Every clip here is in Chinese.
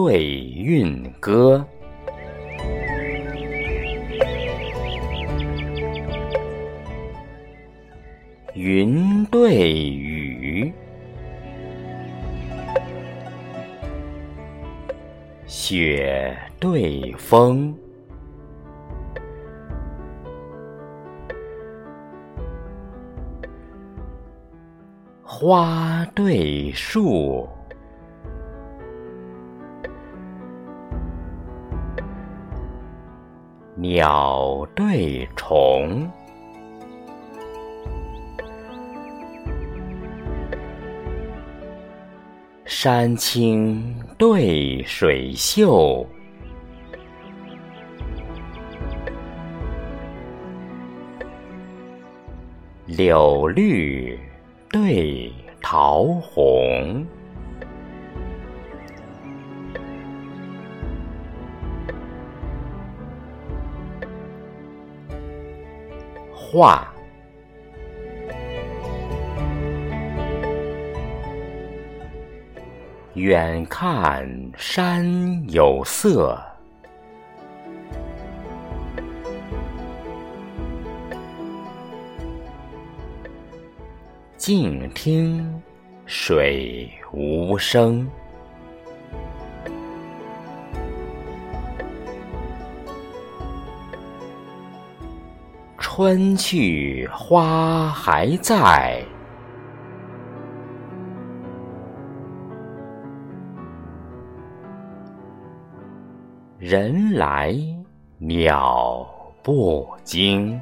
对韵歌。云对雨，雪对风，花对树，鸟对虫。山青对水秀，柳绿对桃红，画。远看山有色，静听水无声。春去花还在。人来鸟不惊，《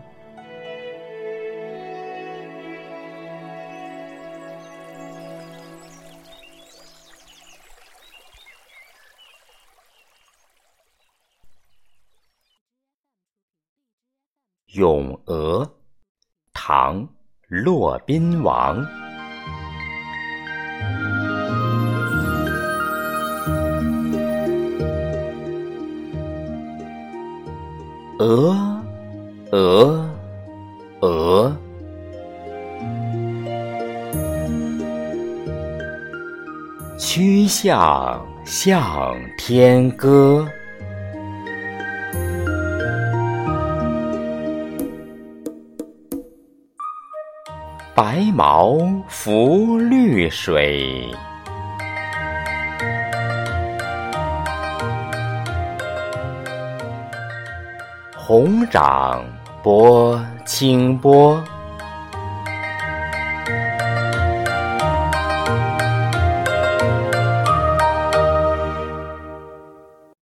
咏鹅》唐·骆宾王。鹅，鹅，鹅，曲项向天歌。白毛浮绿水。红掌拨清波。